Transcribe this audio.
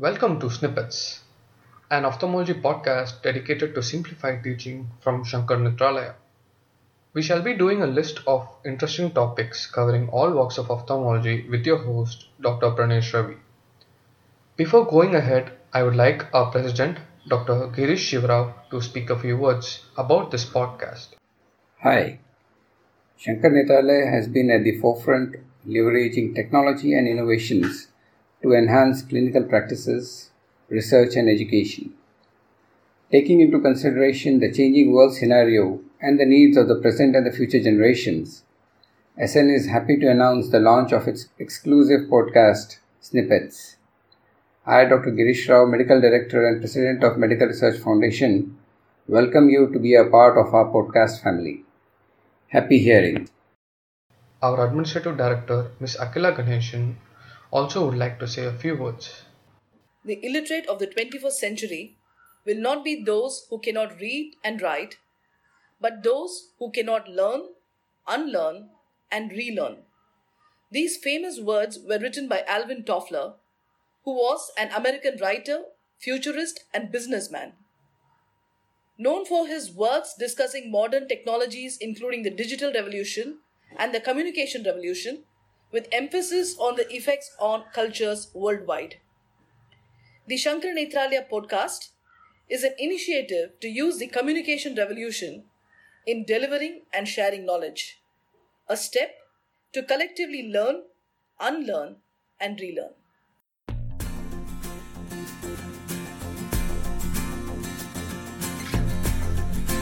Welcome to Snippets, an ophthalmology podcast dedicated to simplified teaching from Sankara Nethralaya. We shall be doing a list of interesting topics covering all walks of ophthalmology with your host, Dr. Pranesh Ravi. Before going ahead, I would like our president, Dr. Girish Shivrao, to speak a few words about this podcast. Hi. Sankara Nethralaya has been at the forefront leveraging technology and innovations to enhance clinical practices, research, and education. Taking into consideration the changing world scenario and the needs of the present and the future generations, SN is happy to announce the launch of its exclusive podcast, Snippets. I, Dr. Girish Rao, Medical Director and President of Medical Research Foundation, welcome you to be a part of our podcast family. Happy hearing. Our Administrative Director, Ms. Akila Ganeshan, also would like to say a few words. The illiterate of the 21st century will not be those who cannot read and write, but those who cannot learn, unlearn, and relearn. These famous words were written by Alvin Toffler, who was an American writer, futurist, and businessman. Known for his works discussing modern technologies, including the digital revolution and the communication revolution, with emphasis on the effects on cultures worldwide. The Sankara Nethralaya podcast is an initiative to use the communication revolution in delivering and sharing knowledge, a step to collectively learn, unlearn, and relearn.